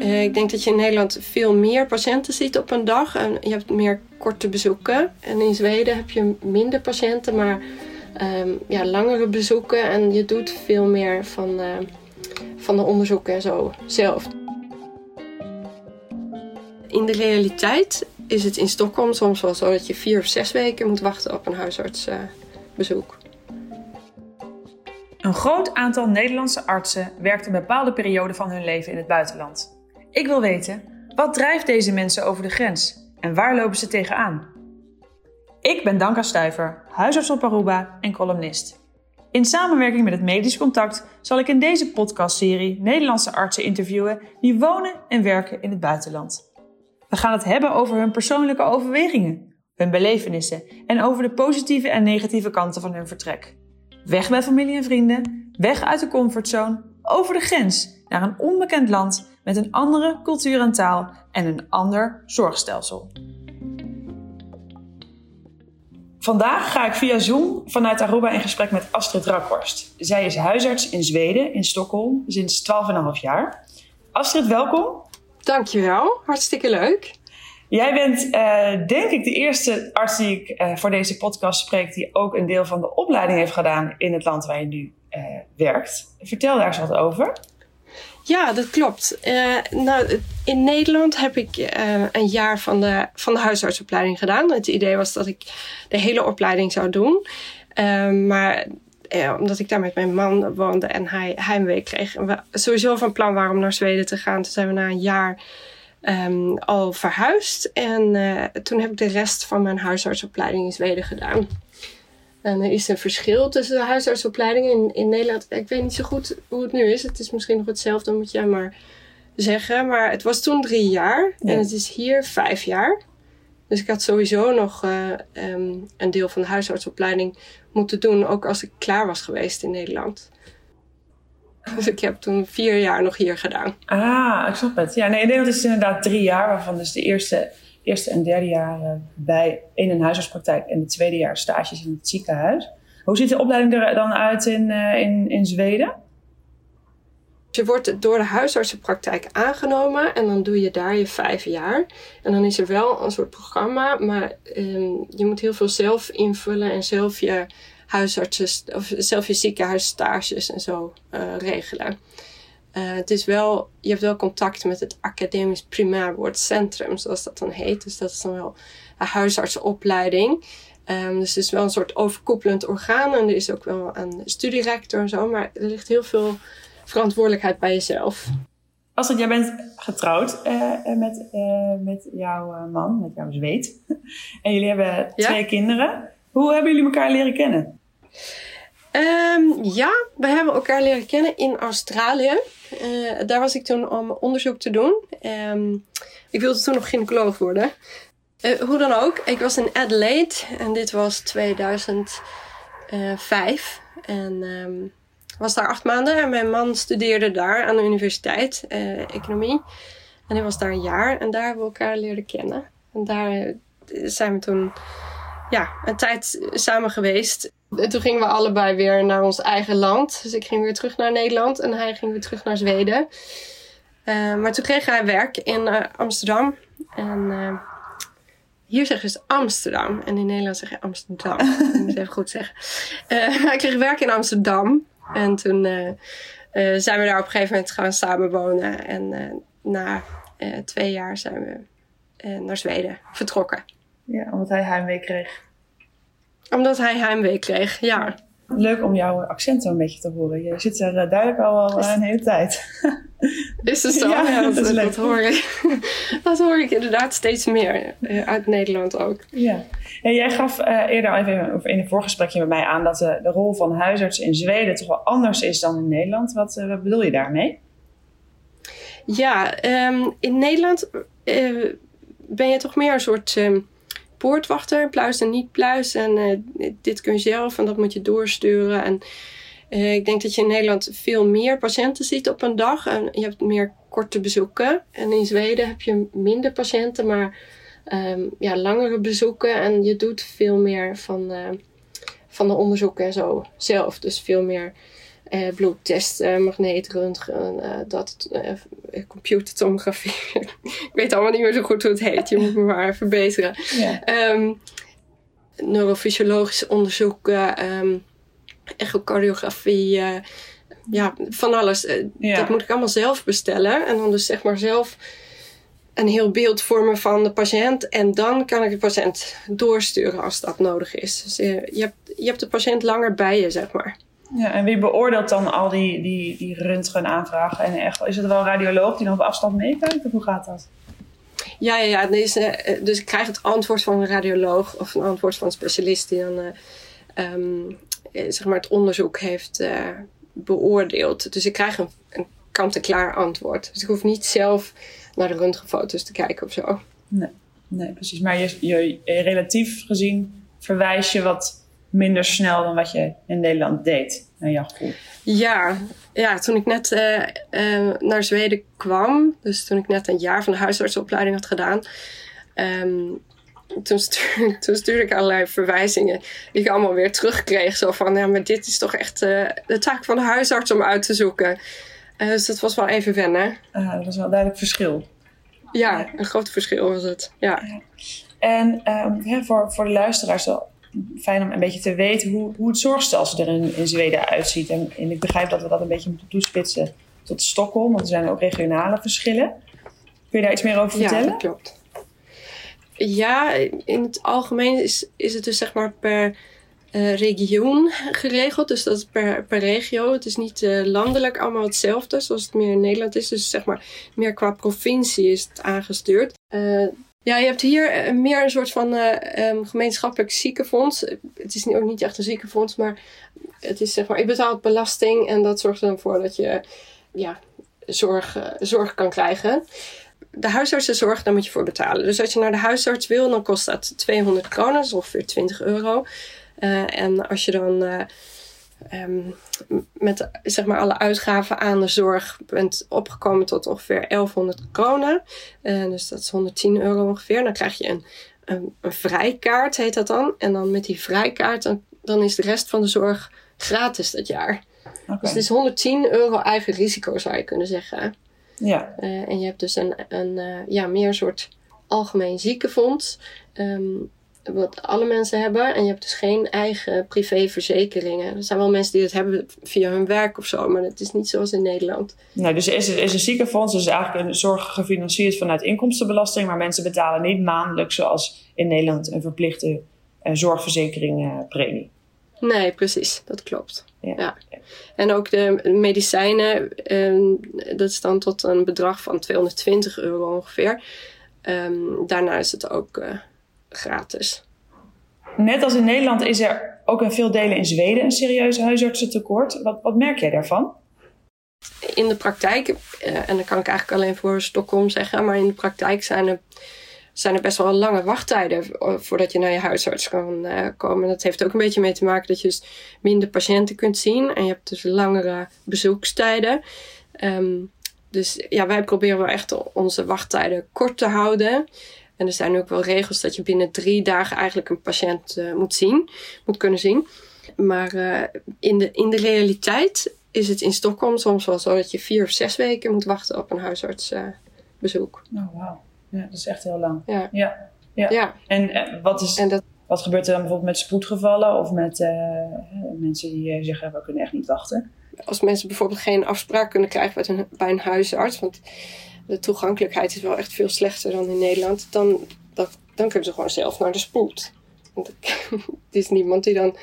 Eh, ik denk dat je in Nederland veel meer patiënten ziet op een dag. En je hebt meer korte bezoeken. En in Zweden heb je minder patiënten, maar ehm, ja, langere bezoeken. En je doet veel meer van, uh, van de onderzoeken en zo zelf. In de realiteit is het in Stockholm soms wel zo dat je vier of zes weken moet wachten op een huisartsbezoek. Een groot aantal Nederlandse artsen werkt een bepaalde periode van hun leven in het buitenland. Ik wil weten, wat drijft deze mensen over de grens en waar lopen ze tegenaan? Ik ben Danka Stuiver, huisarts op Aruba en columnist. In samenwerking met het Medisch Contact zal ik in deze podcastserie Nederlandse artsen interviewen die wonen en werken in het buitenland. We gaan het hebben over hun persoonlijke overwegingen, hun belevenissen en over de positieve en negatieve kanten van hun vertrek. Weg bij familie en vrienden, weg uit de comfortzone, over de grens naar een onbekend land met een andere cultuur en taal en een ander zorgstelsel. Vandaag ga ik via Zoom vanuit Aruba in gesprek met Astrid Rakhorst. Zij is huisarts in Zweden, in Stockholm, sinds 12,5 jaar. Astrid, welkom. Dankjewel, hartstikke leuk. Jij bent uh, denk ik de eerste arts die ik uh, voor deze podcast spreek die ook een deel van de opleiding heeft gedaan in het land waar je nu uh, werkt. Vertel daar eens wat over. Ja, dat klopt. nou, in Nederland heb ik een jaar van de, van de huisartsopleiding gedaan. Het idee was dat ik de hele opleiding zou doen. maar omdat ik daar met mijn man woonde en hij heimwee kreeg. En we sowieso van plan waren om naar Zweden te gaan. Toen zijn we na een jaar um, al verhuisd. En toen heb ik de rest van mijn huisartsopleiding in Zweden gedaan. En er is een verschil tussen de huisartsopleidingen in, in Nederland. Ik weet niet zo goed hoe het nu is. Het is misschien nog hetzelfde, moet jij maar zeggen. Maar het was toen drie jaar ja. en het is hier vijf jaar. Dus ik had sowieso nog uh, um, een deel van de huisartsopleiding moeten doen, ook als ik klaar was geweest in Nederland. Dus ik heb toen vier jaar nog hier gedaan. Ah, ik snap het. Ja, nee, in Nederland is het inderdaad drie jaar, waarvan dus de eerste, eerste en derde jaar bij, in een huisartspraktijk en het tweede jaar stages in het ziekenhuis. Hoe ziet de opleiding er dan uit in, uh, in, in Zweden? Je wordt door de huisartsenpraktijk aangenomen en dan doe je daar je vijf jaar. En dan is er wel een soort programma, maar um, je moet heel veel zelf invullen en zelf je huisartsen of zelf je ziekenhuisstages en zo uh, regelen. Uh, het is wel, je hebt wel contact met het academisch primairwoordcentrum, zoals dat dan heet. Dus dat is dan wel een huisartsenopleiding. Um, dus het is wel een soort overkoepelend orgaan en er is ook wel een studierector en zo, maar er ligt heel veel verantwoordelijkheid bij jezelf. Als het, jij bent getrouwd uh, met, uh, met jouw man, met jouw zweet. en jullie hebben twee ja? kinderen. Hoe hebben jullie elkaar leren kennen? Um, ja, we hebben elkaar leren kennen in Australië. Uh, daar was ik toen om onderzoek te doen. Um, ik wilde toen nog gynaecoloog worden. Uh, hoe dan ook, ik was in Adelaide en dit was 2005. En um, was daar acht maanden en mijn man studeerde daar aan de universiteit, uh, economie. En hij was daar een jaar en daar hebben we elkaar leren kennen. En daar zijn we toen ja, een tijd samen geweest. En toen gingen we allebei weer naar ons eigen land. Dus ik ging weer terug naar Nederland en hij ging weer terug naar Zweden. Uh, maar toen kreeg hij werk in uh, Amsterdam. En uh, hier zeggen ze Amsterdam. En in Nederland zeg je Amsterdam. ik moet even goed zeggen. hij kreeg werk in Amsterdam. En toen zijn we daar op een gegeven moment gaan samenwonen. En na twee jaar zijn we naar Zweden vertrokken. Ja, omdat hij heimwee kreeg. Omdat hij heimwee kreeg, ja. Leuk om jouw accent een beetje te horen. Je zit er duidelijk al, al een hele tijd. Is het zo? Ja, ja dat, dat, dat, hoor ik. dat hoor ik inderdaad steeds meer. Uit Nederland ook. Ja. En jij gaf uh, eerder even in een voorgesprekje met mij aan... dat de, de rol van huisarts in Zweden toch wel anders is dan in Nederland. Wat, uh, wat bedoel je daarmee? Ja, um, in Nederland ben je toch meer een soort... Um, poortwachter, pluis en niet pluis. En uh, dit kun je zelf en dat moet je doorsturen. En uh, ik denk dat je in Nederland veel meer patiënten ziet op een dag. En je hebt meer korte bezoeken. En in Zweden heb je minder patiënten, maar um, ja, langere bezoeken. En je doet veel meer van, uh, van de onderzoeken en zo zelf. Dus veel meer uh, bloedtesten, magneetröntgen, uh, dat, uh, computertomografie. ik weet allemaal niet meer zo goed hoe het heet. Je moet me maar verbeteren. Ja. Um, neurofysiologisch onderzoeken, um, echocardiografie, ja, van alles. Dat moet ik allemaal zelf bestellen. En dan dus zeg maar zelf een heel beeld vormen van de patiënt. En dan kan ik de patiënt doorsturen als dat nodig is. Dus je, hebt, je hebt de patiënt langer bij je, zeg maar. Ja, en wie beoordeelt dan al die, die, die röntgenaanvragen? En echt, is het wel een radioloog die dan op afstand meekijkt? Of hoe gaat dat? Ja, ja, ja eh, dus ik krijg het antwoord van een radioloog of een antwoord van een specialist die dan uh, um, zeg maar het onderzoek heeft uh, beoordeeld. Dus ik krijg een, een kant-en-klaar antwoord. Dus ik hoef niet zelf naar de röntgenfoto's te kijken of zo. Nee, nee precies. Maar je, je, relatief gezien verwijs je wat minder snel dan wat je in Nederland deed, naar jouw gevoel. Ja, ja toen ik net uh, uh, naar Zweden kwam, dus toen ik net een jaar van de huisartsopleiding had gedaan, um, toen, stuurde, toen, stuurde, ik allerlei verwijzingen die ik allemaal weer terugkreeg. Zo van, ja, maar dit is toch echt uh, de taak van de huisarts om uit te zoeken. dus dat was wel even wennen. Ah, dat was wel een duidelijk verschil. Ja, een groot verschil was het. Ja. ja. En um, ja, voor, voor de luisteraars, fijn om een beetje te weten hoe, hoe het zorgstelsel er in, in Zweden uitziet. En, en, ik begrijp dat we dat een beetje moeten toespitsen tot Stockholm, want er zijn ook regionale verschillen. Kun je daar iets meer over vertellen? Ja, dat klopt. Ja, in het algemeen is, is het dus zeg maar per uh, region geregeld. Dus dat is per, per regio. Het is niet uh, landelijk allemaal hetzelfde zoals het meer in Nederland is. Dus zeg maar meer qua provincie is het aangestuurd. Uh, ja, je hebt hier eh, meer een soort van uh, um, gemeenschappelijk ziekenfonds. Het is ook niet echt een ziekenfonds, maar het is zeg maar, je betaalt belasting en dat zorgt er dan voor dat je ja, zorg, uh, zorg kan krijgen. De huisartsenzorg, daar moet je voor betalen. Dus als je naar de huisarts wil, dan kost dat 200 kronen, dat is ongeveer 20 euro. en als je dan um, met zeg maar alle uitgaven aan de zorg bent opgekomen tot ongeveer 1100 kronen. Uh, dus dat is 110 euro ongeveer. Dan krijg je een, een, een vrijkaart, heet dat dan. En dan met die vrijkaart, dan, dan is de rest van de zorg gratis dat jaar. Okay. Dus het is 110 euro eigen risico, zou je kunnen zeggen. Ja. Uh, en je hebt dus een, een uh, ja, meer soort algemeen ziekenfonds. Um, wat alle mensen hebben. En je hebt dus geen eigen privéverzekeringen. Er zijn wel mensen die het hebben via hun werk of zo, maar het is niet zoals in Nederland. Nee, dus is, is een ziekenfonds dus eigenlijk een zorg gefinancierd vanuit inkomstenbelasting, maar mensen betalen niet maandelijks zoals in Nederland een verplichte uh, zorgverzekeringpremie. Nee, precies, dat klopt. Ja. ja. En ook de medicijnen, um, dat is dan tot een bedrag van 220 euro ongeveer. Um, daarna is het ook uh, gratis. Net als in Nederland is er ook in veel delen in Zweden een serieus huisartsentekort. Wat, wat merk jij daarvan? In de praktijk, eh, en dat kan ik eigenlijk alleen voor Stockholm zeggen, maar in de praktijk zijn er, zijn er best wel lange wachttijden voordat je naar je huisarts kan uh, komen. Dat heeft ook een beetje mee te maken dat je dus minder patiënten kunt zien en je hebt dus langere bezoekstijden. Um, dus ja, wij proberen wel echt onze wachttijden kort te houden. En er zijn ook wel regels dat je binnen drie dagen eigenlijk een patiënt uh, moet zien, moet kunnen zien. Maar uh, in, de, in de realiteit is het in Stockholm soms wel zo dat je vier of zes weken moet wachten op een huisartsbezoek. Uh, oh, wauw. Ja, dat is echt heel lang. Ja. Ja. ja. ja. En, wat, is, en dat, wat gebeurt er dan bijvoorbeeld met spoedgevallen of met mensen die zeggen we kunnen echt niet wachten? Als mensen bijvoorbeeld geen afspraak kunnen krijgen bij een, bij een huisarts, want de toegankelijkheid is wel echt veel slechter dan in Nederland, dan, dan, kunnen ze gewoon zelf naar de spoed. Want het is niemand die dan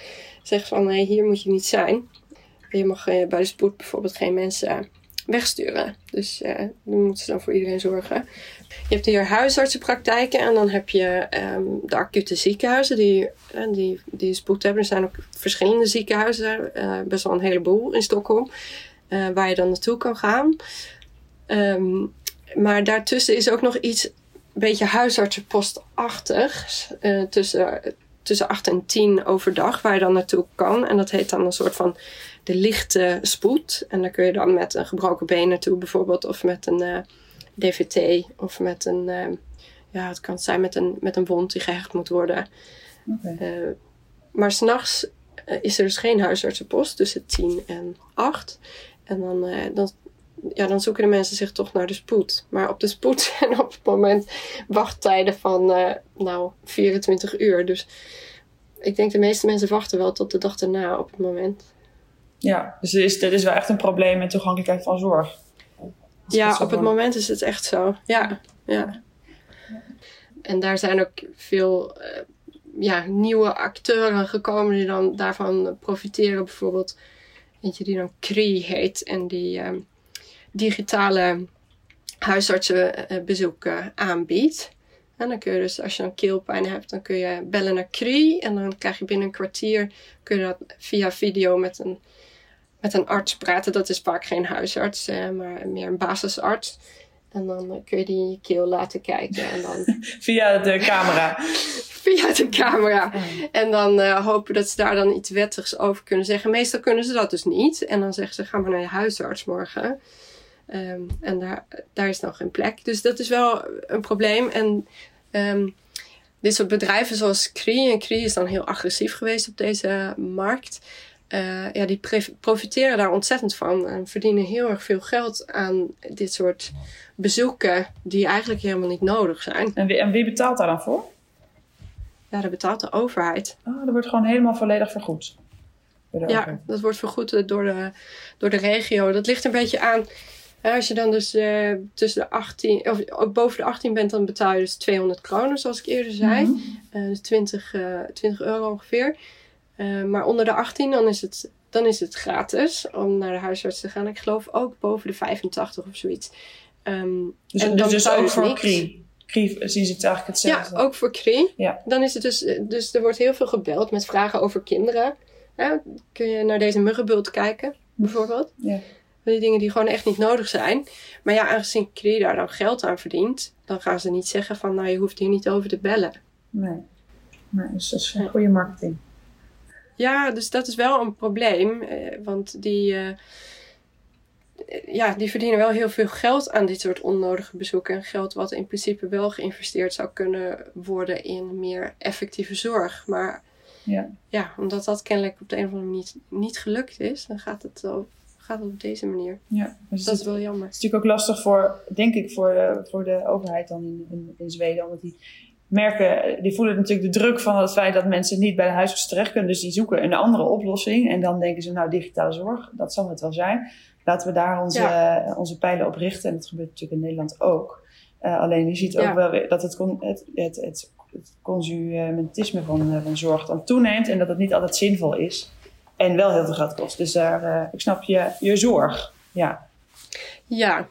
zegt van nee, hier moet je niet zijn. Je mag eh, bij de spoed bijvoorbeeld geen mensen wegsturen. Dus uh, dan moeten ze dan voor iedereen zorgen. Je hebt hier huisartsenpraktijken en dan heb je um, de acute ziekenhuizen die, uh, die, die spoed hebben. Er zijn ook verschillende ziekenhuizen, best wel een heleboel in Stockholm, waar je dan naartoe kan gaan. Um, maar daartussen is ook nog iets een beetje huisartsenpostachtig. Uh, tussen, tussen 8 en 10 overdag, waar je dan naartoe kan. En dat heet dan een soort van de lichte spoed. En daar kun je dan met een gebroken been naartoe bijvoorbeeld. Of met een uh, eh, DVT. Of met een, uh, ja het kan zijn met een, met een wond die gehecht moet worden. Okay. Uh, maar s'nachts eh, is er dus geen huisartsenpost tussen 10 en 8. En dan, eh, dan, ja, dan zoeken de mensen zich toch naar de spoed. Maar op de spoed zijn op het moment wachttijden van eh, nou 24 uur. Dus ik denk de meeste mensen wachten wel tot de dag erna op het moment. Ja, dus er is, er is wel echt een probleem met toegankelijkheid van zorg. Ja, op het moment is het echt zo. Ja, ja. En daar zijn ook veel eh, ja, nieuwe acteuren gekomen die dan daarvan profiteren. Bijvoorbeeld eentje die dan CRI heet en die ehm, digitale huisartsenbezoeken aanbiedt. En dan kun je dus, als je dan keelpijn hebt, dan kun je bellen naar CRI. En dan krijg je binnen een kwartier, kun je dat via video met een, met een arts praten. Dat is vaak geen huisarts, eh, maar meer een basisarts. En dan eh, kun je die in je keel laten kijken. En dan Via de camera. via de camera. En dan eh, hopen dat ze daar dan iets wettigs over kunnen zeggen. Meestal kunnen ze dat dus niet. En dan zeggen ze, ga maar naar je huisarts morgen. Ehm, en daar, daar is dan geen plek. Dus dat is wel een probleem. En ehm, dit soort bedrijven zoals CRI, en CRI is dan heel agressief geweest op deze markt. eh, ja, die profiteren daar ontzettend van. En verdienen heel erg veel geld aan dit soort bezoeken die eigenlijk helemaal niet nodig zijn. En wie, en wie betaalt daar dan voor? Ja, dat betaalt de overheid. Oh, dat wordt gewoon helemaal volledig vergoed. Ja, overheid. dat wordt vergoed door de, door de regio. Dat ligt een beetje aan. Als je dan dus eh, tussen de 18, of ook boven de 18 bent, dan betaal je dus 200 kronen, zoals ik eerder zei. Eh, dus 20, eh, 20 euro ongeveer. Maar onder de 18, dan is, het, dan is het gratis om naar de huisarts te gaan. Ik geloof ook boven de 85 of zoiets. Ehm, Dus, en dan dus ook dus voor. CRI. CRI zien ze het eigenlijk Ja, hetzelfde. ook voor CRI. Ja. Dan is het dus, dus er wordt heel veel gebeld met vragen over kinderen. Ja, kun je naar deze muggenbult kijken, bijvoorbeeld? Ja. Die dingen die gewoon echt niet nodig zijn. Maar ja, aangezien CRI daar dan geld aan verdient, dan gaan ze niet zeggen van, nou, je hoeft hier niet over te bellen. Nee. nee. Dus dat is een goede marketing. Ja, dus dat is wel een probleem. eh, want die, eh, ja, die verdienen wel heel veel geld aan dit soort onnodige bezoeken. En geld wat in principe wel geïnvesteerd zou kunnen worden in meer effectieve zorg. Maar Ja. ja, omdat dat kennelijk op de een of andere manier niet, niet gelukt is, dan gaat het, gaat het op deze manier. ja. Dus Dat het is wel jammer. is natuurlijk ook lastig voor, denk ik, voor de, voor de overheid dan in, in, in Zweden. Omdat die merken, die voelen natuurlijk de druk van het feit dat mensen niet bij de huisarts terecht kunnen. Dus die zoeken een andere oplossing. En dan denken ze, nou, digitale zorg, dat zal het wel zijn. Laten we daar onze, onze pijlen op richten. En dat gebeurt natuurlijk in Nederland ook. Eh, alleen je ziet ook Ja. wel dat het, con- het, het, het, het consumentisme van, eh, van zorg dan toeneemt. En dat het niet altijd zinvol is. En wel heel veel geld kost. Dus daar, eh, ik snap je, je zorg. Ja. Ja.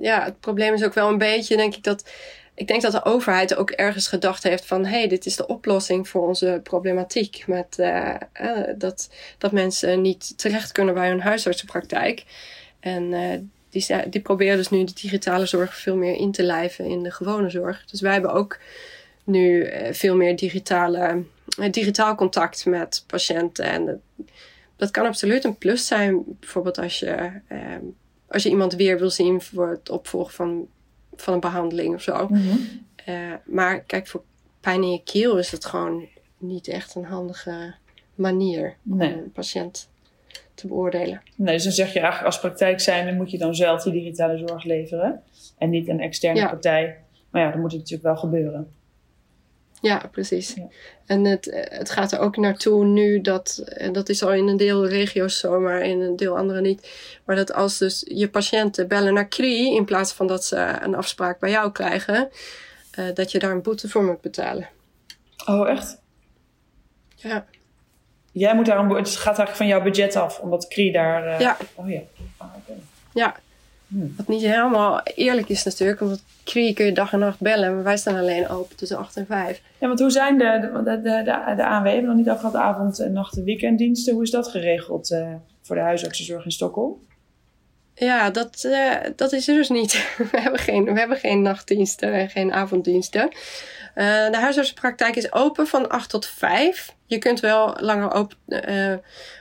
ja, het probleem is ook wel een beetje, denk ik, dat. Ik denk dat de overheid ook ergens gedacht heeft van... hé, hey, dit is de oplossing voor onze problematiek. Met, eh, eh, dat, dat mensen niet terecht kunnen bij hun huisartsenpraktijk. En die, die proberen dus nu de digitale zorg veel meer in te lijven in de gewone zorg. Dus wij hebben ook nu veel meer digitale, eh, digitaal contact met patiënten. En dat, dat kan absoluut een plus zijn. Bijvoorbeeld als je, eh, als je iemand weer wil zien voor het opvolgen van, van een behandeling of zo. Eh, maar kijk, voor pijn in je keel is het gewoon niet echt een handige manier Nee. om een patiënt te beoordelen. Nee, dus dan zeg je eigenlijk als praktijk zijn, dan moet je dan zelf die digitale zorg leveren. En niet een externe Ja. partij. Maar ja, dan moet het natuurlijk wel gebeuren. Ja, precies. Ja. En het, het gaat er ook naartoe nu dat, en dat is al in een deel regio's zo, maar in een deel andere niet. Maar dat als dus je patiënten bellen naar CRI in plaats van dat ze een afspraak bij jou krijgen, eh, dat je daar een boete voor moet betalen. Oh, echt? Ja, Jij moet daar een, bo- het gaat eigenlijk van jouw budget af, omdat CRI daar... eh, Ja. Oh ja. Ah, ja. Hmm. Wat niet helemaal eerlijk is natuurlijk, omdat CRI kun je dag en nacht bellen, maar wij staan alleen open tussen 8 en 5. Ja, want hoe zijn de, de, de, de, de, ANW, we hebben nog niet over gehad, avond- en nacht- en weekenddiensten. Hoe is dat geregeld eh, voor de huisartsenzorg in Stockholm? Ja, dat, eh, dat is er dus niet. We hebben geen, we hebben geen nachtdiensten en geen avonddiensten. Eh, de huisartsenpraktijk is open van 8 tot 5. Je kunt wel langer op,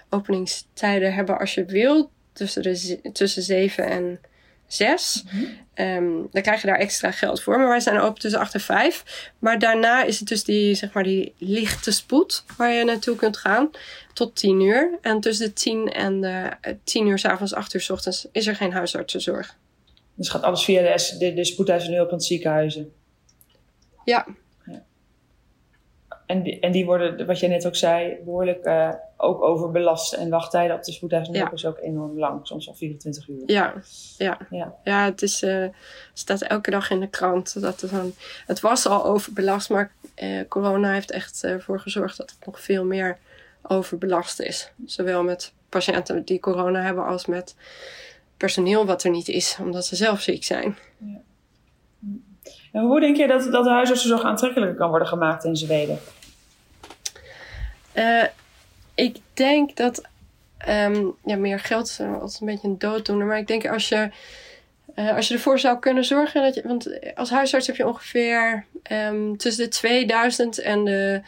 openingstijden hebben als je wilt. Tussen, de, tussen 7 en zes. Mm dan krijg je daar extra geld voor. Maar wij zijn open tussen 8 en 5. Maar daarna is het dus die, zeg maar, die lichte spoed waar je naartoe kunt gaan. Tot 10 uur. En tussen de 10 en de 10 uur s avonds, 8 uur s ochtends is er geen huisartsenzorg. Dus gaat alles via de, de, de spoedhuizen en het ziekenhuizen? Ja. En die, en die worden, wat jij net ook zei, behoorlijk uh, ook overbelast. En wachttijden op de spoedhuizen ja. is ook enorm lang, soms al 24 uur. Ja, ja. ja. ja het is, uh, staat elke dag in de krant. Dat het, dan, het was al overbelast, maar uh, corona heeft echt ervoor gezorgd dat het nog veel meer overbelast is. Zowel met patiënten die corona hebben als met personeel wat er niet is, omdat ze zelf ziek zijn. Ja. En hoe denk je dat, dat de huisartsenzorg aantrekkelijker kan worden gemaakt in Zweden? Uh, ik denk dat um, ja, meer geld is altijd een beetje een dooddoener. Maar ik denk als je, uh, als je ervoor zou kunnen zorgen. Dat je, want als huisarts heb je ongeveer um, tussen de 2000 en de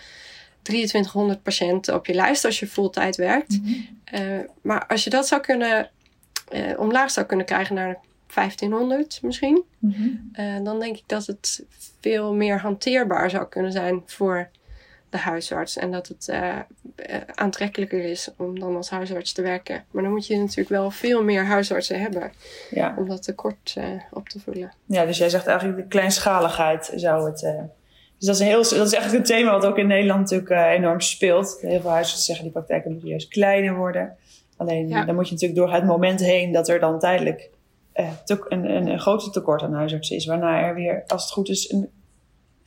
2300 patiënten op je lijst als je fulltime werkt. Mm -hmm. uh, maar als je dat zou kunnen uh, omlaag zou kunnen krijgen naar 1500 misschien. Mm -hmm. dan denk ik dat het veel meer hanteerbaar zou kunnen zijn voor de huisarts. En dat het uh, aantrekkelijker is om dan als huisarts te werken. Maar dan moet je natuurlijk wel veel meer huisartsen hebben ja. om dat tekort uh, op te vullen. Ja, dus jij zegt eigenlijk de kleinschaligheid zou het. dus dat is, een heel, dat is echt een thema wat ook in Nederland natuurlijk enorm speelt. Heel veel huisartsen zeggen die praktijken moeten juist kleiner worden. Alleen dan moet je natuurlijk door het moment heen dat er dan tijdelijk een, een, een groter tekort aan huisartsen is. Waarna er weer, als het goed is, een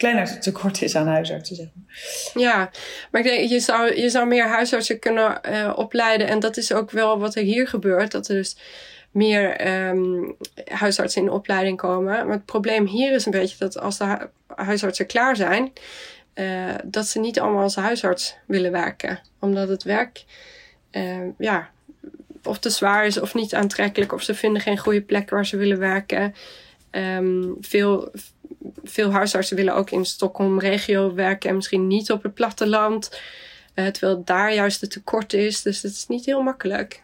kleiner tekort is aan huisartsen. Zeg maar. Ja, maar ik denk, je zou, je zou meer huisartsen kunnen uh, opleiden. En dat is ook wel wat er hier gebeurt. Dat er dus meer um, huisartsen in opleiding komen. Maar het probleem hier is een beetje dat als de huisartsen klaar zijn, uh, dat ze niet allemaal als huisarts willen werken. Omdat het werk, uh, ja, of te zwaar is of niet aantrekkelijk. Of ze vinden geen goede plek waar ze willen werken. Um, veel, veel huisartsen willen ook in Stockholm regio werken en misschien niet op het platteland. Uh, terwijl daar juist het tekort is. Dus het is niet heel makkelijk.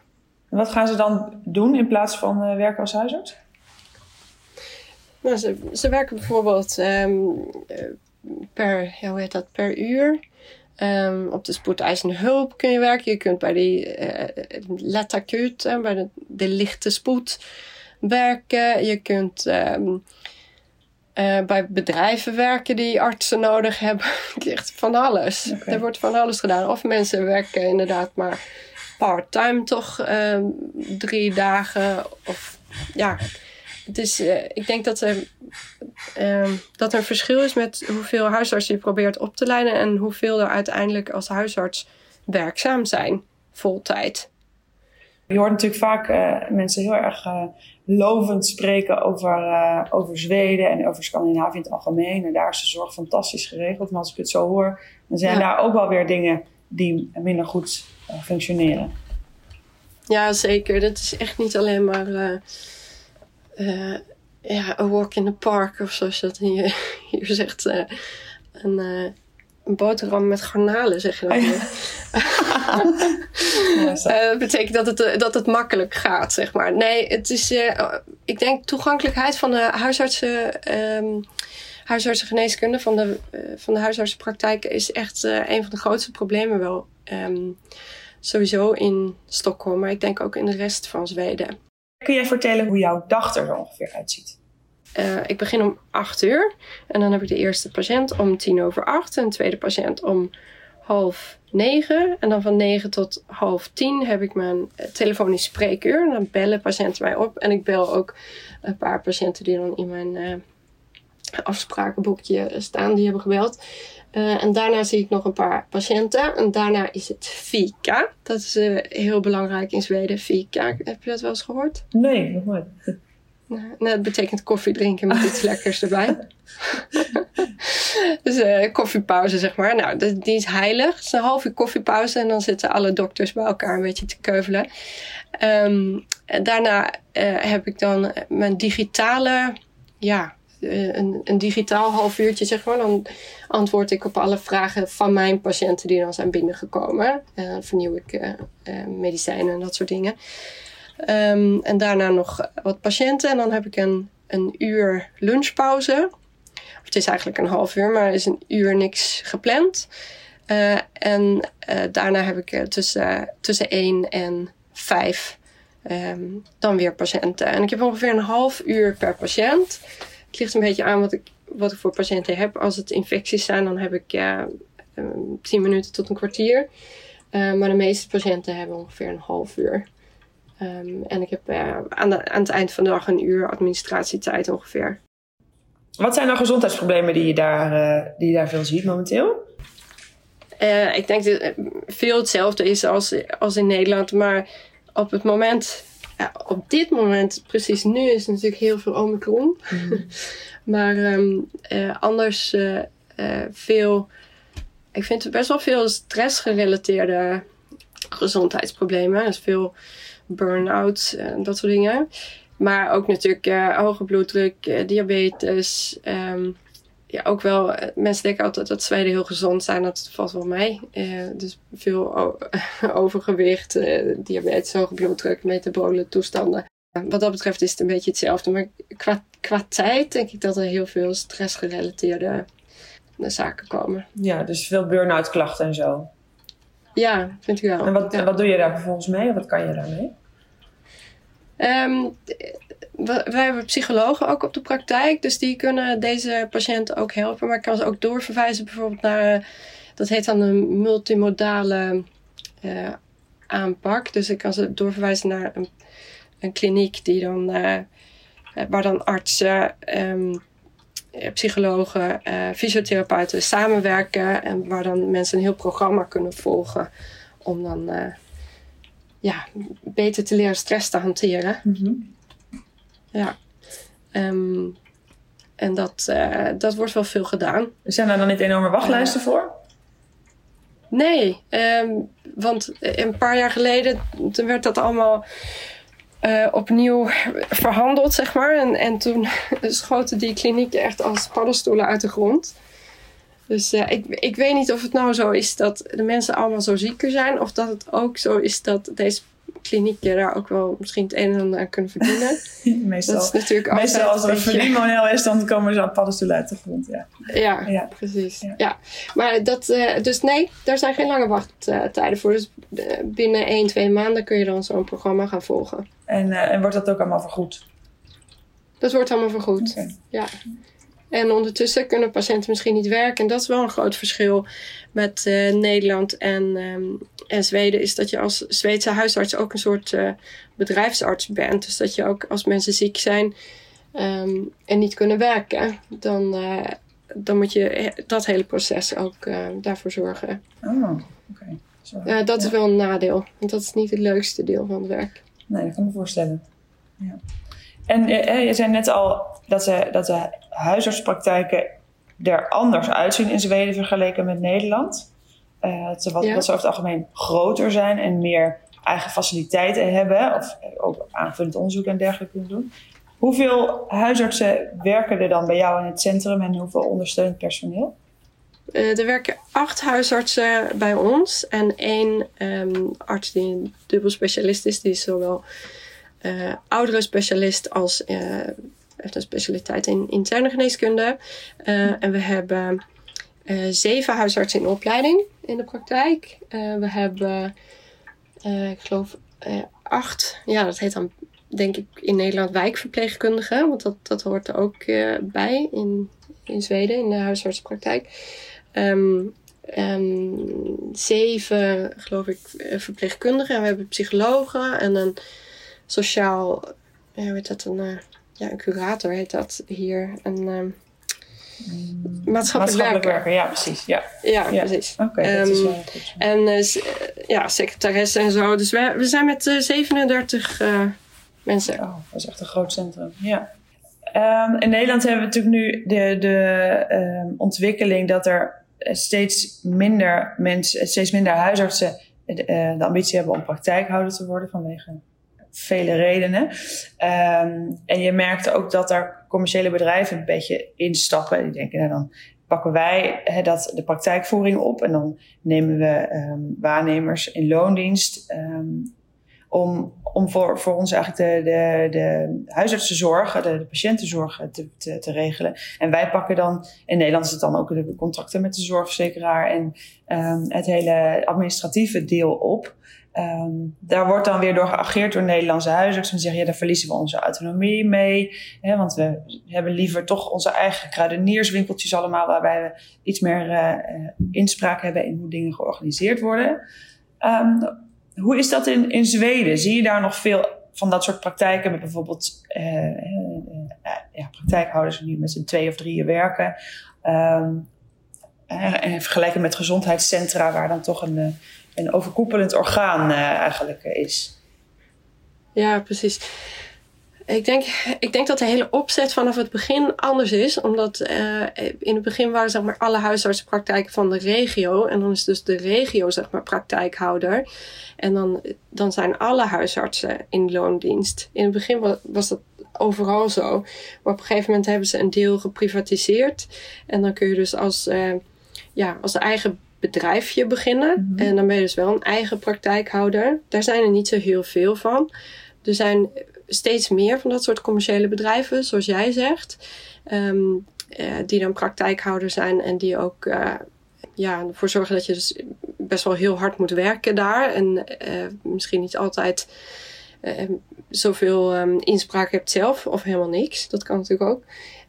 En wat gaan ze dan doen in plaats van uh, werken als huisarts? Nou, ze, ze werken bijvoorbeeld um, per, hoe heet dat, per uur. Um, op de spoedeisende hulp kun je werken. Je kunt bij die uh, uh, bij de, de, lichte spoed werken. Je kunt um, uh, bij bedrijven werken die artsen nodig hebben. Echt van alles. Okay. Er wordt van alles gedaan. Of mensen werken inderdaad maar part-time toch um, drie dagen. Of ja, het is, uh, ik denk dat er, uh, dat er een verschil is met hoeveel huisartsen je probeert op te leiden en hoeveel er uiteindelijk als huisarts werkzaam zijn, voltijd. Je hoort natuurlijk vaak uh, mensen heel erg uh, lovend spreken over, over Zweden en over Scandinavië in het algemeen. En daar is de zorg fantastisch geregeld. Maar als ik het zo hoor, dan zijn ja. daar ook wel weer dingen die minder goed functioneren. Ja, zeker. Dat is echt niet alleen maar ja, a walk in the park of zoals je dat hier, hier zegt. Een, een boterham met garnalen, zeg je dat? ja, dat betekent dat het, dat het makkelijk gaat, zeg maar. Nee, het is, ik denk, toegankelijkheid van de huisartsen. Um, huisartsengeneeskunde van de, van de huisartsenpraktijk is echt een van de grootste problemen wel. Um, sowieso in Stockholm, maar ik denk ook in de rest van Zweden. Kun jij vertellen hoe jouw dag er ongeveer uitziet? Uh, ik begin om 8 uur en dan heb ik de eerste patiënt om tien over acht en de tweede patiënt om half negen. En dan van negen tot half tien heb ik mijn uh, telefonisch spreekuur. En dan bellen patiënten mij op en ik bel ook een paar patiënten die dan in mijn uh, afsprakenboekje staan, die hebben gebeld. Uh, en daarna zie ik nog een paar patiënten. En daarna is het fika. Dat is heel belangrijk in Zweden, fika. Heb je dat wel eens gehoord? Nee, nog nooit. Nou, nou, dat betekent koffie drinken met iets lekkers erbij. dus uh, koffiepauze, zeg maar. Nou, die is heilig. Het is een half uur koffiepauze en dan zitten alle dokters bij elkaar een beetje te keuvelen. Um, daarna heb ik dan mijn digitale, ja, een, een, digitaal half uurtje, zeg maar. Dan antwoord ik op alle vragen van mijn patiënten die dan zijn binnengekomen. Uh, vernieuw ik medicijnen en dat soort dingen. Ehm, en daarna nog wat patiënten. En dan heb ik een, een uur lunchpauze. Het is eigenlijk een half uur, maar is een uur niks gepland. Uh, en uh, daarna heb ik tussen, tussen 1 en 5 um, dan weer patiënten. En ik heb ongeveer een half uur per patiënt. Het ligt een beetje aan wat ik, wat ik voor patiënten heb. Als het infecties zijn, dan heb ik um, 10 minuten tot een kwartier. Uh, maar de meeste patiënten hebben ongeveer een half uur. Um, en ik heb uh, aan, de, aan het eind van de dag een uur administratietijd ongeveer. Wat zijn nou gezondheidsproblemen die je daar, uh, die je daar veel ziet momenteel? Uh, ik denk dat veel hetzelfde is als, als in Nederland. Maar op het moment, op dit moment, precies nu, is natuurlijk heel veel Omicron. Mm. maar um, anders veel. Ik vind er best wel veel stressgerelateerde gezondheidsproblemen. Dus veel burn-out en dat soort dingen. Maar ook natuurlijk uh, hoge bloeddruk, uh, diabetes. Um, ja, ook wel, mensen denken altijd dat Zweden heel gezond zijn. Dat valt wel mee. dus veel overgewicht, diabetes, hoge bloeddruk, metabole toestanden. wat dat betreft is het een beetje hetzelfde. Maar qua, qua tijd denk ik dat er heel veel stressgerelateerde zaken komen. Ja, dus veel burn-out klachten en zo. Ja, vind ik wel. En wat, ja. wat doe je daar vervolgens mee? Wat kan je daarmee? Um, wij hebben psychologen ook op de praktijk, dus die kunnen deze patiënten ook helpen. Maar ik kan ze ook doorverwijzen bijvoorbeeld naar, dat heet dan een multimodale uh, aanpak. Dus ik kan ze doorverwijzen naar een, een kliniek die dan, uh, waar dan artsen, um, psychologen, uh, fysiotherapeuten samenwerken. En waar dan mensen een heel programma kunnen volgen om dan ja, beter te leren stress te hanteren. Mm -hmm. Ja. Um, en dat, uh, dat wordt wel veel gedaan. Zijn daar dan niet enorme wachtlijsten uh, voor? Nee, um, want een paar jaar geleden toen werd dat allemaal uh, opnieuw verhandeld, zeg maar. En, en toen schoten die klinieken echt als paddenstoelen uit de grond. Dus uh, ik, ik weet niet of het nou zo is dat de mensen allemaal zo zieker zijn. Of dat het ook zo is dat deze klinieken daar ook wel misschien het een en ander aan kunnen verdienen. meestal, dat is natuurlijk meestal als er een verdienmodel is, dan komen ze aan paddenstoelen uit de grond. Ja, ja, ja. precies. Ja. ja. Maar dat, uh, dus nee, daar zijn geen lange wachttijden voor. Dus binnen 1, 2 maanden kun je dan zo'n programma gaan volgen. En, uh, en wordt dat ook allemaal vergoed? Dat wordt allemaal vergoed, okay. ja. En ondertussen kunnen patiënten misschien niet werken. En dat is wel een groot verschil met uh, Nederland en, um, en Zweden. Is dat je als Zweedse huisarts ook een soort uh, bedrijfsarts bent. Dus dat je ook als mensen ziek zijn um, en niet kunnen werken, dan, uh, dan moet je dat hele proces ook daarvoor zorgen. Oh, oké. Okay. dat ja. is wel een nadeel. Want dat is niet het leukste deel van het werk. Nee, dat kan me voorstellen. Ja. En je zei net al dat de, dat de huisartspraktijken er anders uitzien in Zweden vergeleken met Nederland. Uh, dat, ze wat, ja. dat ze over het algemeen groter zijn en meer eigen faciliteiten hebben. Of ook aanvullend onderzoek en dergelijke kunnen doen. Hoeveel huisartsen werken er dan bij jou in het centrum en hoeveel ondersteunend personeel? Uh, er werken acht huisartsen bij ons en één um, arts die een dubbel specialist is. Die is zowel uh, oudere specialist als uh, heeft een specialiteit in interne geneeskunde. Uh, en we hebben zeven huisartsen in opleiding in de praktijk. we hebben, ik geloof, acht, ja, dat heet dan denk ik in Nederland wijkverpleegkundigen, want dat, dat hoort er ook bij in, in Zweden in de huisartsenpraktijk. Um, zeven, geloof ik, verpleegkundigen. En we hebben psychologen en een sociaal, hoe heet dat, een, ja, een curator heet dat hier. Een um, maatschappelijk, maatschappelijk werker. werker. Ja, precies. Ja, ja, ja. precies. Oké, okay, um, dat is wel goed. En uh, ja, secretaresse en zo. Dus we, we zijn met uh, 37 mensen. Oh, dat is echt een groot centrum. Ja. Um, in Nederland hebben we natuurlijk nu de, de ontwikkeling dat er steeds minder mensen, steeds minder huisartsen de, de ambitie hebben om praktijkhouder te worden vanwege vele redenen. Um, en je merkte ook dat er commerciële bedrijven een beetje instappen. Die denken, nou dan pakken wij dat, de praktijkvoering op en dan nemen we um, waarnemers in loondienst um, om, om voor, voor ons eigenlijk de, de, de huisartsenzorg, de, de patiëntenzorg te, te, te, regelen. En wij pakken dan, in Nederland is het dan ook de contracten met de zorgverzekeraar en het hele administratieve deel op. Um, daar wordt dan weer door geageerd door Nederlandse huisartsen. En zeggen, ja, daar verliezen we onze autonomie mee. Hè, want we hebben liever toch onze eigen kruidenierswinkeltjes allemaal... waarbij we iets meer uh, inspraak hebben in hoe dingen georganiseerd worden. Um, hoe is dat in, in Zweden? Zie je daar nog veel van dat soort praktijken... met bijvoorbeeld uh, ja, praktijkhouders die met z'n twee of drieën werken... Um, en vergelijken met gezondheidscentra, waar dan toch een, een overkoepelend orgaan uh, eigenlijk is. Ja, precies. Ik denk, ik denk dat de hele opzet vanaf het begin anders is. Omdat uh, in het begin waren zeg maar, alle huisartsenpraktijken van de regio. En dan is dus de regio zeg maar, praktijkhouder. En dan, dan zijn alle huisartsen in loondienst. In het begin was, dat overal zo. Maar op een gegeven moment hebben ze een deel geprivatiseerd. En dan kun je dus als, ja, als eigen bedrijfje beginnen. Mhm. En dan ben je dus wel een eigen praktijkhouder. Daar zijn er niet zo heel veel van. Er zijn steeds meer van dat soort commerciële bedrijven, zoals jij zegt. Um, uh, die dan praktijkhouder zijn en die ook uh, ja, ervoor zorgen dat je dus best wel heel hard moet werken daar. En uh, misschien niet altijd zoveel um, inspraak hebt zelf of helemaal niks. Dat kan natuurlijk ook.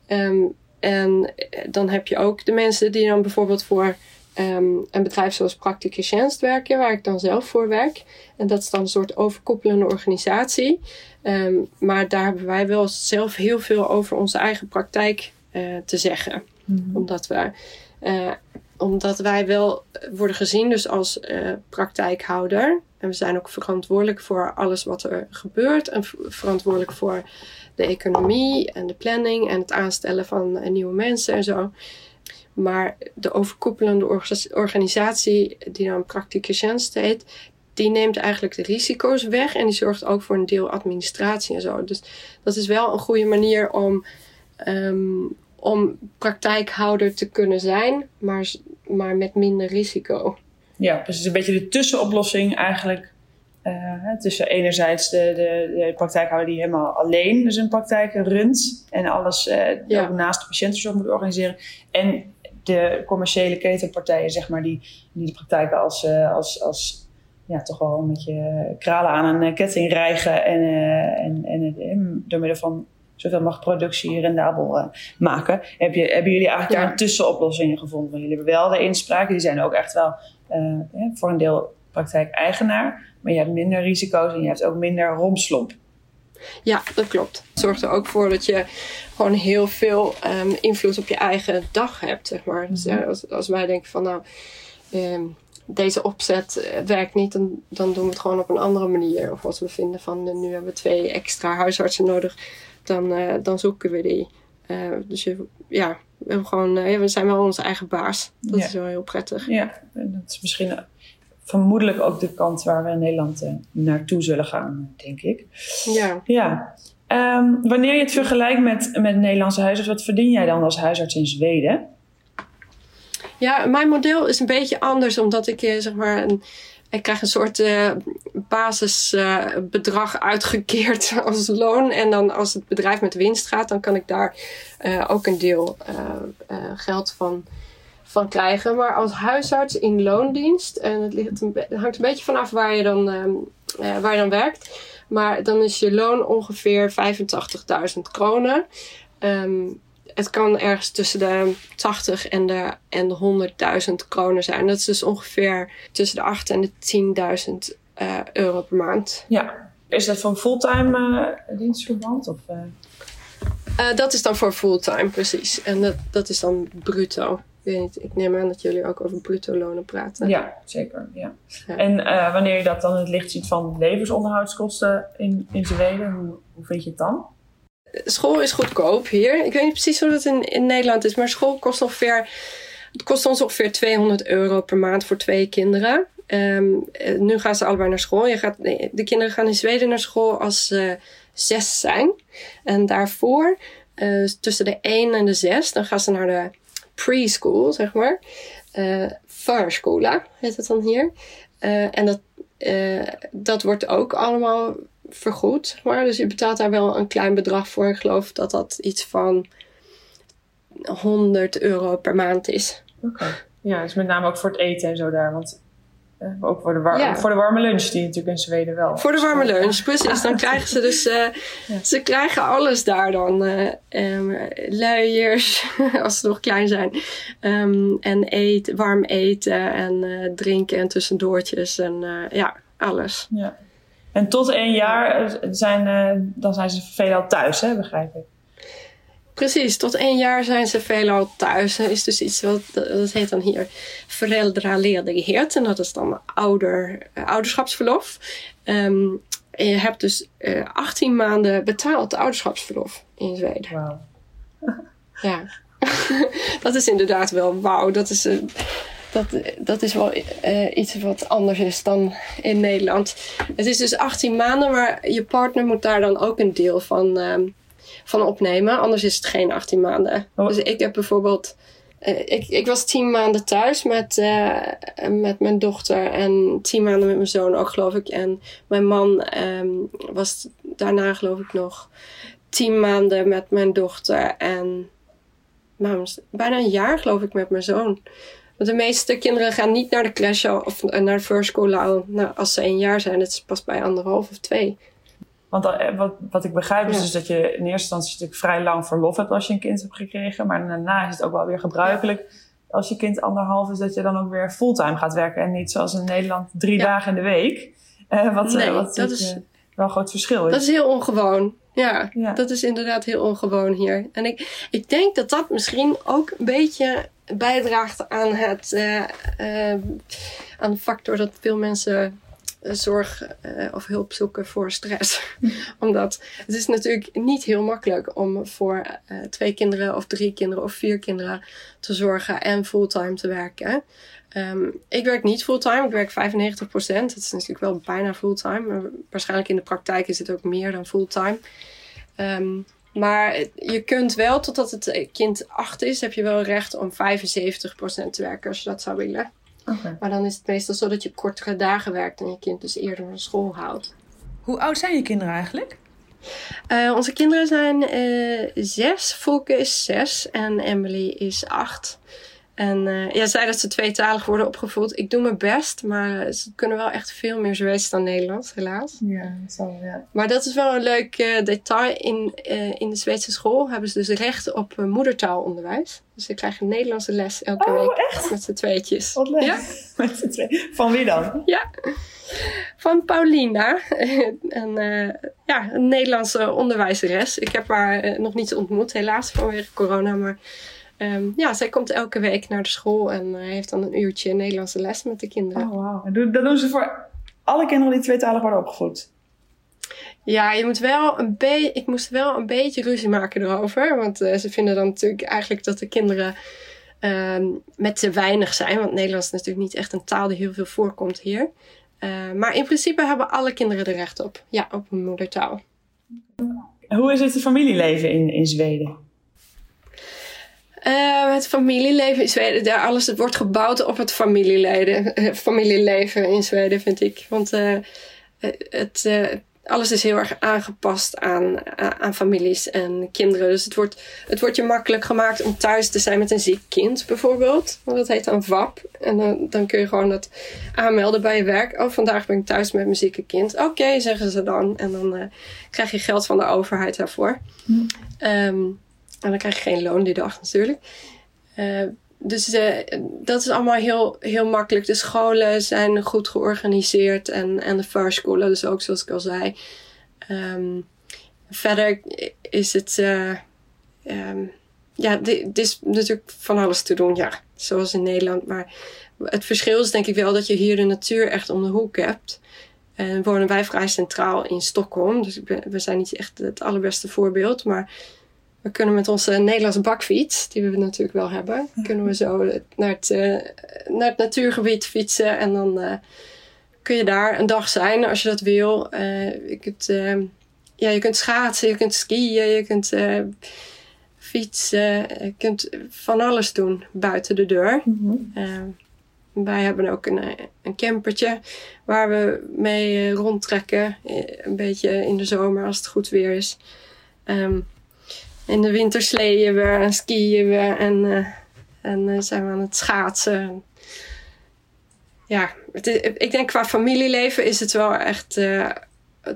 Um, en dan heb je ook de mensen die dan bijvoorbeeld voor um, een bedrijf zoals Prakticus werken, waar ik dan zelf voor werk. En dat is dan een soort overkoepelende organisatie. Um, maar daar hebben wij wel zelf heel veel over onze eigen praktijk uh, te zeggen. Mm-hmm. Omdat we. Uh, omdat wij wel worden gezien dus als uh, praktijkhouder. En we zijn ook verantwoordelijk voor alles wat er gebeurt. En verantwoordelijk voor de economie en de planning en het aanstellen van nieuwe mensen en zo. Maar de overkoepelende organisatie, die dan Practicus heet, die neemt eigenlijk de risico's weg en die zorgt ook voor een deel administratie en zo. Dus dat is wel een goede manier om, um, om praktijkhouder te kunnen zijn, maar, maar met minder risico. Ja, precies. Een beetje de tussenoplossing eigenlijk. Uh, tussen enerzijds de, de, de, praktijkhouder die helemaal alleen dus een praktijk runt en alles uh, ja. naast de patiëntenzorg moet organiseren. En de commerciële ketenpartijen, zeg maar, die, die de praktijken als, uh, als, als ja, toch wel een beetje kralen aan een ketting rijgen en, uh, en, en, en door middel van zoveel mogelijk productie rendabel uh, maken. Heb je, hebben jullie eigenlijk ja. daar een tussenoplossing gevonden? Jullie hebben wel de inspraken, die zijn ook echt wel ja, voor een deel praktijk-eigenaar, maar je hebt minder risico's en je hebt ook minder romslomp. Ja, dat klopt. Het zorgt er ook voor dat je gewoon heel veel um, invloed op je eigen dag hebt, zeg maar. Dus ja, als, als wij denken van nou, um, deze opzet eh, werkt niet, dan, dan doen we het gewoon op een andere manier. Of als we vinden van uh, nu hebben we twee extra huisartsen nodig, dan, uh, dan zoeken we die. dus je, ja, we, hebben gewoon, we zijn wel onze eigen baas. Dat ja. is wel heel prettig. Ja, en dat is misschien vermoedelijk ook de kant waar we in Nederland uh, naartoe zullen gaan, denk ik. Ja. ja. Um, wanneer je het vergelijkt met, met Nederlandse huisarts, wat verdien jij dan als huisarts in Zweden? Ja, mijn model is een beetje anders, omdat ik eh, zeg maar een, ik krijg een soort uh, basisbedrag uh, uitgekeerd als loon. En dan als het bedrijf met winst gaat, dan kan ik daar uh, ook een deel geld van van krijgen. Maar als huisarts in loondienst, en het, ligt een, het hangt een beetje vanaf waar je dan, uh, waar je dan werkt. Maar dan is je loon ongeveer 85.000 kronen. Um, het kan ergens tussen de 80 en de, en de 100.000 kronen zijn. Dat is dus ongeveer tussen de 8 en de 10.000 uh, euro per maand. Ja. Is dat van fulltime uh, dienstverband? Of, uh? dat is dan voor fulltime, precies. En dat, dat is dan bruto weet niet, ik neem aan dat jullie ook over bruto lonen praten. Ja, zeker. Ja. En uh, wanneer je dat dan in het licht ziet van levensonderhoudskosten in, in Zweden, hoe, hoe vind je het dan? School is goedkoop hier. Ik weet niet precies hoe dat in, in Nederland is, maar school kost ongeveer, het kost ons ongeveer 200 euro per maand voor twee kinderen. Um, nu gaan ze allebei naar school. Je gaat, de kinderen gaan in Zweden naar school als ze zes zijn. En daarvoor, uh, tussen de 1 en de 6, dan gaan ze naar de preschool, zeg maar. Uh, förskola heet het dan hier. Uh, en dat, eh, dat wordt ook allemaal vergoed. Maar dus je betaalt daar wel een klein bedrag voor. Ik geloof dat dat iets van 100 euro per maand is. Oké. Ja, dus met name ook voor het eten en zo daar. Want ook voor de, war ja. voor de warme lunch, die natuurlijk in Zweden wel. Voor de warme lunch, precies. Dan krijgen ze dus, uh, ja. ze krijgen alles daar dan. Uh, um, luiers, als ze nog klein zijn. Um, en eet, warm eten en drinken en tussendoortjes en ja, alles. Ja. En tot één jaar zijn, dan zijn ze veelal thuis, hè, begrijp ik. Precies, tot één jaar zijn ze veelal thuis. Er is dus iets wat dat heet dan hier veräldraledigheid. En dat is dan ouder, ouderschapsverlof. Um, en je hebt dus uh, 18 maanden betaald ouderschapsverlof in Zweden. Wauw. ja, dat is inderdaad wel wauw. Dat is, uh, dat, dat is wel uh, iets wat anders is dan in Nederland. Het is dus 18 maanden, maar je partner moet daar dan ook een deel van um, van opnemen. Anders is het geen 18 maanden. Oh. Dus ik heb bijvoorbeeld. Uh, ik, ik was tien maanden thuis met, uh, met mijn dochter en tien maanden met mijn zoon ook, geloof ik. En mijn man um, was daarna, geloof ik, nog tien maanden met mijn dochter en nou, bijna een jaar, geloof ik, met mijn zoon. Want de meeste kinderen gaan niet naar de crash of naar de first school nou, als ze een jaar zijn. Het is pas bij anderhalf of twee. Want eh, wat, wat ik begrijp is dus dat je in eerste instantie natuurlijk vrij lang verlof hebt als je een kind hebt gekregen. Maar daarna is het ook wel weer gebruikelijk als je kind anderhalf is, dat je dan ook weer fulltime gaat werken. En niet zoals in Nederland drie dagen in de week. Uh, wat nee, wat dat is wel een groot verschil is. Dat is heel ongewoon. Ja, dat is inderdaad heel ongewoon hier. En ik, ik denk dat dat misschien ook een beetje bijdraagt aan het aan de factor dat veel mensen zorg uh, of hulp zoeken voor stress. Omdat het is natuurlijk niet heel makkelijk om voor uh, twee kinderen of drie kinderen of vier kinderen te zorgen en fulltime te werken. Um, ik werk niet fulltime, ik werk 95%. Dat is natuurlijk wel bijna fulltime. Maar waarschijnlijk in de praktijk is het ook meer dan fulltime. Um, maar je kunt wel, totdat het kind acht is, heb je wel recht om 75% te werken als je dat zou willen. Okay. Maar dan is het meestal zo dat je kortere dagen werkt en je kind dus eerder van school houdt. Hoe oud zijn je kinderen eigenlijk? Uh, onze kinderen zijn uh, zes. Volke is zes en Emily is acht. En uh, ja, zij dat ze tweetalig worden opgevoed. Ik doe mijn best, maar ze kunnen wel echt veel meer Zweeds dan Nederlands, helaas. Ja, zal ja. Maar dat is wel een leuk uh, detail. In, uh, in de Zweedse school hebben ze dus recht op moedertaalonderwijs. Dus ze krijgen een Nederlandse les elke oh, week. Echt? Met z'n tweetjes. Wat leuk. Ja? Met z'n twee. Van wie dan? Ja. Van Paulina. een, ja, een Nederlandse onderwijzeres. Ik heb haar nog niet ontmoet, helaas vanwege corona. Maar Um, ja, zij komt elke week naar de school en uh, heeft dan een uurtje Nederlandse les met de kinderen. Oh, wow. Dat doen ze voor alle kinderen die tweetalig worden opgevoed? Ja, je moet wel een beetje, ik moest wel een beetje ruzie maken erover. Want uh, ze vinden dan natuurlijk eigenlijk dat de kinderen um, met te weinig zijn. Want Nederlands is natuurlijk niet echt een taal die heel veel voorkomt hier. Uh, maar in principe hebben alle kinderen er recht op. Ja, op hun moedertaal. Hoe is het familieleven in, in Zweden? Uh, het familieleven in Zweden, daar alles het wordt gebouwd op het familieleven, familieleven in Zweden, vind ik. Want uh, het, uh, alles is heel erg aangepast aan, aan families en kinderen. Dus het wordt, het wordt je makkelijk gemaakt om thuis te zijn met een ziek kind, bijvoorbeeld. Dat heet dan VAP. En dan, dan kun je gewoon dat aanmelden bij je werk. Oh, vandaag ben ik thuis met mijn zieke kind. Oké, okay, zeggen ze dan. En dan krijg je geld van de overheid daarvoor. Mm. Um, en dan krijg je geen loon die dag natuurlijk. Uh, dus uh, dat is allemaal heel, heel makkelijk. De scholen zijn goed georganiseerd en, en de vaarschoolen, dus ook zoals ik al zei. Um, verder is het. Uh, um, ja, dit is natuurlijk van alles te doen, ja, zoals in Nederland. Maar het verschil is denk ik wel dat je hier de natuur echt om de hoek hebt. En wonen wij vrij centraal in Stockholm, dus we zijn niet echt het allerbeste voorbeeld. Maar we kunnen met onze Nederlandse bakfiets, die we natuurlijk wel hebben, kunnen we zo naar het, uh, naar het natuurgebied fietsen. En dan uh, kun je daar een dag zijn als je dat wil. Uh, je, kunt, ja, je kunt schaatsen, je kunt skiën, je kunt fietsen. Je kunt van alles doen buiten de deur. Mm -hmm. wij hebben ook een, eh, een campertje waar we mee rondtrekken. Een beetje in de zomer als het goed weer is. Um, in de winter sleeën we en skiën we en, en zijn we aan het schaatsen. Ja, het is, ik denk qua familieleven is het wel echt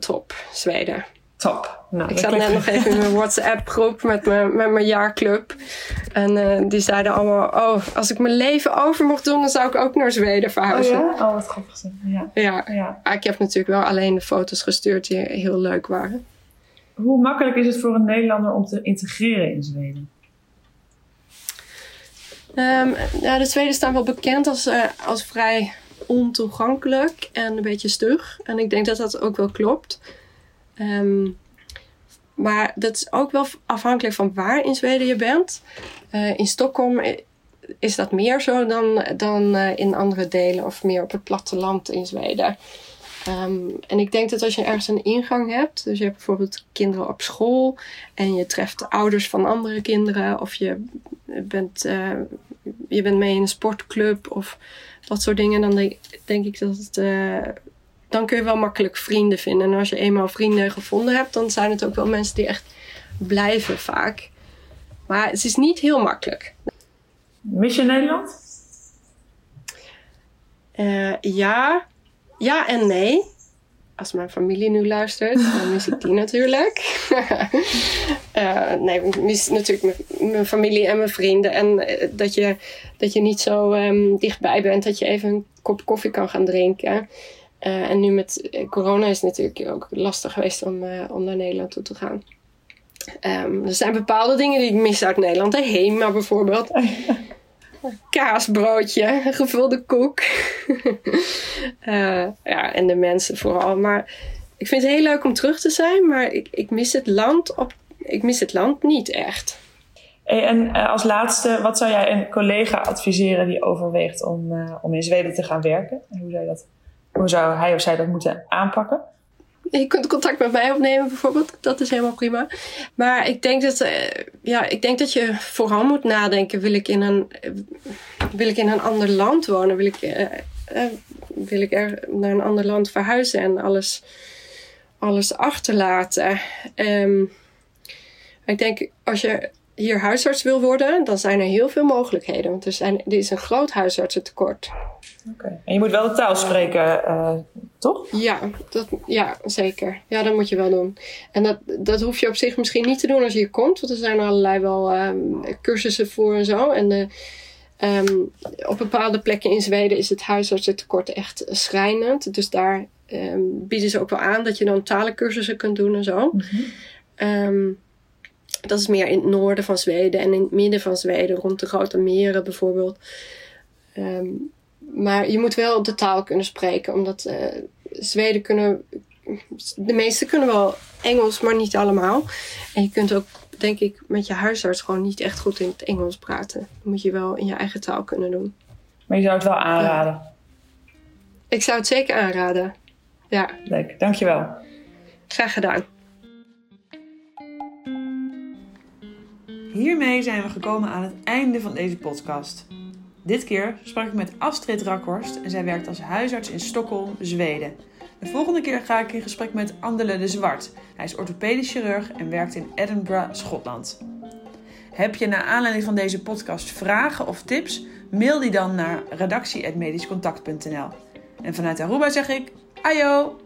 top, Zweden. Top. Nou, ik zat net nog even in mijn WhatsApp-groep met mijn, met mijn jaarclub. En uh, die zeiden allemaal: Oh, als ik mijn leven over mocht doen, dan zou ik ook naar Zweden verhuizen. Oh ja? Oh, wat grappig. Ja. Ja. ja. Ah, ik heb natuurlijk wel alleen de foto's gestuurd die heel leuk waren. Hoe makkelijk is het voor een Nederlander om te integreren in Zweden? Um, de Zweden staan wel bekend als, uh, als vrij ontoegankelijk en een beetje stug. En ik denk dat dat ook wel klopt. Um, maar dat is ook wel afhankelijk van waar in Zweden je bent. Uh, in Stockholm is dat meer zo dan, dan uh, in andere delen of meer op het platteland in Zweden. Um, en ik denk dat als je ergens een ingang hebt, dus je hebt bijvoorbeeld kinderen op school en je treft de ouders van andere kinderen, of je bent, uh, je bent mee in een sportclub of dat soort dingen, dan denk, denk ik dat het dan kun je wel makkelijk vrienden vinden. En als je eenmaal vrienden gevonden hebt, dan zijn het ook wel mensen die echt blijven vaak. Maar het is niet heel makkelijk. Mis je Nederland? Uh, ja. Ja en nee. Als mijn familie nu luistert, dan mis ik die natuurlijk. uh, nee, ik mis natuurlijk mijn, familie en mijn vrienden. En uh, dat, je, dat je niet zo um, dichtbij bent dat je even een kop koffie kan gaan drinken. Uh, en nu met eh, corona is het natuurlijk ook lastig geweest om, om naar Nederland toe te gaan. Um, er zijn bepaalde dingen die ik mis uit Nederland. De Hema bijvoorbeeld. Kaasbroodje, gevulde koek. uh, ja, en de mensen vooral. Maar ik vind het heel leuk om terug te zijn. Maar ik, ik, mis, het land op, ik mis het land niet echt. En als laatste, wat zou jij een collega adviseren die overweegt om, om in Zweden te gaan werken? En hoe zou dat hoe zou hij of zij dat moeten aanpakken? Je kunt contact met mij opnemen bijvoorbeeld. Dat is helemaal prima. Maar ik denk dat, uh, ja, ik denk dat je vooral moet nadenken. Wil ik in een, wil ik in een ander land wonen? Wil ik, uh, uh, wil ik er naar een ander land verhuizen en alles, alles achterlaten? Um, ik denk als je hier huisarts wil worden, dan zijn er heel veel mogelijkheden. Want er, zijn, er is een groot huisartsentekort. Oké. En je moet wel de taal spreken, uh, toch? Ja, dat, ja, zeker. Ja, dat moet je wel doen. En dat, dat hoef je op zich misschien niet te doen als je hier komt. Want er zijn allerlei wel um, cursussen voor en zo. En de, um, op bepaalde plekken in Zweden is het huisartsentekort echt schrijnend. Dus daar um, bieden ze ook wel aan dat je dan talencursussen kunt doen en zo. Mm -hmm. Dat is meer in het noorden van Zweden en in het midden van Zweden, rond de grote meren bijvoorbeeld. Um, maar je moet wel de taal kunnen spreken, omdat uh, Zweden kunnen. De meesten kunnen wel Engels, maar niet allemaal. En je kunt ook, denk ik, met je huisarts gewoon niet echt goed in het Engels praten. Dat moet je wel in je eigen taal kunnen doen. Maar je zou het wel aanraden? Ik zou het zeker aanraden. Ja. Leuk, dankjewel. Graag gedaan. Hiermee zijn we gekomen aan het einde van deze podcast. Dit keer sprak ik met Astrid Rakhorst en zij werkt als huisarts in Stockholm, Zweden. De volgende keer ga ik in gesprek met Andele de Zwart. Hij is orthopedisch chirurg en werkt in Edinburgh, Schotland. Heb je naar aanleiding van deze podcast vragen of tips? Mail die dan naar redactie.medischcontact.nl. En vanuit Aruba zeg ik, ayo!